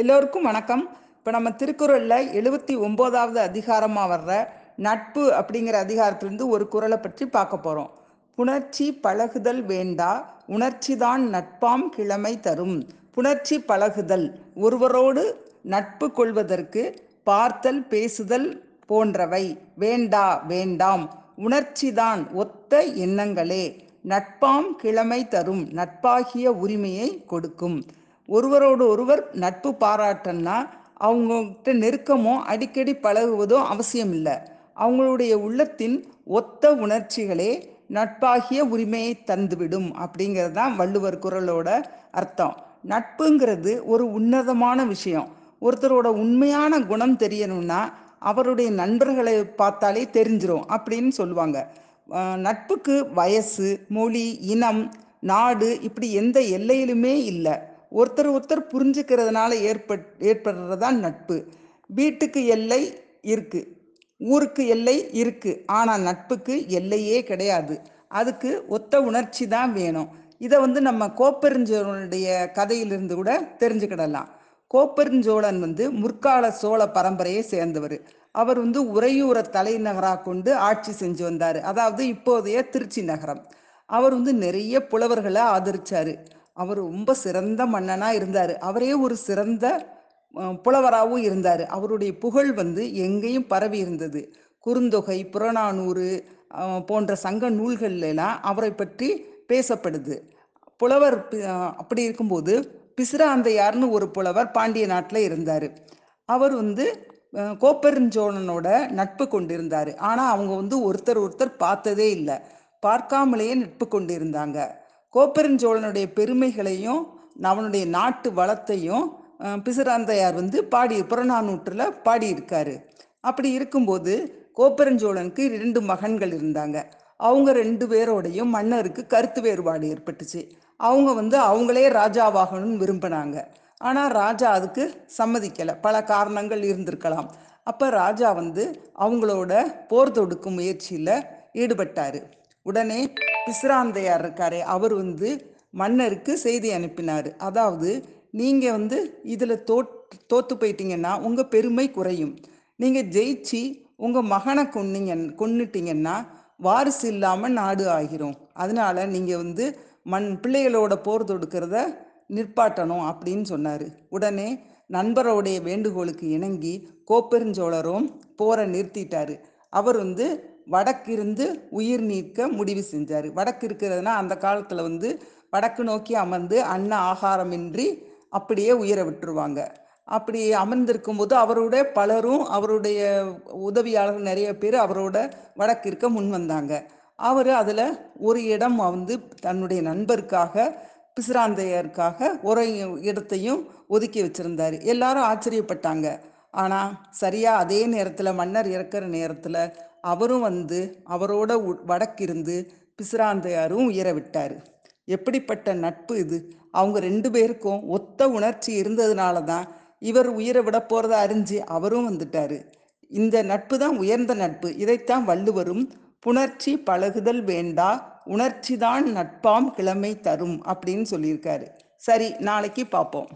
எல்லோருக்கும் வணக்கம். இப்போ நம்ம திருக்குறளில் எழுபத்தி ஒம்போதாவது அதிகாரமாக வர்ற நட்பு அப்படிங்கிற அதிகாரத்திலிருந்து ஒரு குறளை பற்றி பார்க்க போகிறோம் புணர்ச்சி பழகுதல் வேண்டா உணர்ச்சி தான் நட்பாம் கிழமை தரும். புணர்ச்சி பழகுதல் ஒருவரோடு நட்பு கொள்வதற்கு பார்த்தல் பேசுதல் போன்றவை. வேண்டா வேண்டாம் உணர்ச்சிதான் ஒத்த எண்ணங்களே. நட்பாம் கிழமை தரும் நட்பாகிய உரிமையை கொடுக்கும். ஒருவரோடு ஒருவர் நட்பு பாராட்டன்னா அவங்ககிட்ட நெருக்கமோ அடிக்கடி பழகுவதோ அவசியம் இல்லை அவங்களுடைய உள்ளத்தின் ஒத்த உணர்ச்சிகளே நட்பாகிய உரிமையை தந்துவிடும் அப்படிங்கிறது தான் வள்ளுவர் குரலோட அர்த்தம். நட்புங்கிறது ஒரு உன்னதமான விஷயம். ஒருத்தரோட உண்மையான குணம் தெரியணும்னா அவருடைய நண்பர்களை பார்த்தாலே தெரிஞ்சிடும் அப்படின்னு சொல்லுவாங்க. நட்புக்கு வயசு மொழி இனம் நாடு இப்படி எந்த எல்லையிலுமே இல்லை. ஒருத்தர் ஒருத்தர் புரிஞ்சுக்கிறதுனால ஏற்பட் ஏற்படுறதான் நட்பு. வீட்டுக்கு எல்லை இருக்கு. ஊருக்கு எல்லை இருக்கு. ஆனால் நட்புக்கு எல்லையே கிடையாது. அதுக்கு ஒத்த உணர்ச்சி தான் வேணும். இதை வந்து நம்ம கோப்பெருஞ்சோழனுடைய கதையிலிருந்து கூட தெரிஞ்சுக்கிடலாம். கோப்பெருஞ்சோழன் வந்து முற்கால சோழ பரம்பரையை சேர்ந்தவர். அவர் வந்து உறையூரை தலைநகராக கொண்டு ஆட்சி செஞ்சு வந்தார். அதாவது இப்போதைய திருச்சி நகரம். அவர் வந்து நிறைய புலவர்களை ஆதரிச்சாரு. அவர் ரொம்ப சிறந்த மன்னனாக இருந்தார். அவரே ஒரு சிறந்த புலவராகவும் இருந்தார். அவருடைய புகழ் வந்து எங்கேயும் பரவி இருந்தது. குறுந்தொகை புறநானூறு போன்ற சங்க நூல்கள்லாம் அவரை பற்றி பேசப்படுது. புலவர் அப்படி இருக்கும்போது பிசிராந்தையார்னு ஒரு புலவர் பாண்டிய நாட்டில் இருந்தார். அவர் வந்து கோப்பெருஞ்சோழனோட நட்பு கொண்டிருந்தார். ஆனால் அவங்க வந்து ஒருத்தர் ஒருத்தர் பார்த்ததே இல்லை. பார்க்காமலேயே நட்பு கொண்டிருந்தாங்க. கோப்பெருஞ்சோழனுடைய பெருமைகளையும் அவனுடைய நாட்டு வளத்தையும் பிசுராந்தையார் வந்து பாடி புறநானூற்றில் பாடியிருக்காரு. அப்படி இருக்கும்போது கோப்பெருஞ்சோழனுக்கு இரண்டு மகன்கள் இருந்தாங்க. அவங்க ரெண்டு பேரோடையும் மன்னருக்கு கருத்து வேறுபாடு ஏற்பட்டுச்சு. அவங்க வந்து அவங்களே ராஜாவாகணும்னு விரும்பினாங்க. ஆனால் ராஜா அதுக்கு சம்மதிக்கலை. பல காரணங்கள் இருந்திருக்கலாம். அப்போ ராஜா வந்து அவங்களோட போர் தொடுக்கும் முயற்சியில் ஈடுபட்டார். உடனே பிஸ்ராந்தையார் இருக்காரே அவர் வந்து மன்னருக்கு செய்தி அனுப்பினார். அதாவது நீங்கள் வந்து இதில் தோட் தோற்று போயிட்டீங்கன்னா உங்கள் பெருமை குறையும். நீங்கள் ஜெயிச்சு உங்கள் மகனை கொன்னீங்க கொன்னுட்டீங்கன்னா வாரிசு இல்லாமல் நாடு ஆகிரும். அதனால நீங்கள் வந்து மண் பிள்ளைகளோட போர் தொடுக்கிறத நிற்பாட்டணும் அப்படின்னு சொன்னார். உடனே நண்பரோடைய வேண்டுகோளுக்கு இணங்கி கோப்பெருஞ்சோழரும் போரை நிறுத்திட்டாரு. அவர் வந்து வடக்கிருந்து உயிர் நீக்க முடிவு செஞ்சார். வடக்கு இருக்கிறதுனா அந்த காலத்தில் வந்து வடக்கு நோக்கி அமர்ந்து அன்ன ஆகாரமின்றி அப்படியே உயிரை விட்டுருவாங்க. அப்படி அமர்ந்திருக்கும் போது அவரோட பலரும் அவருடைய உதவியாளர்கள் நிறைய பேர் அவரோட வடக்கு இருக்க முன் வந்தாங்க. அவர் அதில் ஒரு இடம் வந்து தன்னுடைய நண்பருக்காக பிசிராந்தையருக்காக ஒரு இடத்தையும் ஒதுக்கி வச்சிருந்தார். எல்லாரும் ஆச்சரியப்பட்டாங்க. ஆனால் சரியாக அதே நேரத்தில் மன்னர் இறக்குற நேரத்தில் அவரும் வந்து அவரோட வடக்கிருந்து பிசுராந்தையாரும் உயர விட்டார். எப்படிப்பட்ட நட்பு இது? அவங்க ரெண்டு பேருக்கும் ஒத்த உணர்ச்சி இருந்ததுனால தான் இவர் உயிரை விட போகிறத அறிஞ்சு அவரும் வந்துட்டார். இந்த நட்பு தான் உயர்ந்த நட்பு. இதைத்தான் வள்ளுவரும் புணர்ச்சி பழகுதல் வேண்டா உணர்ச்சி தான் நட்பாம் கிழமை தரும் அப்படின்னு சொல்லியிருக்காரு. சரி நாளைக்கு பார்ப்போம்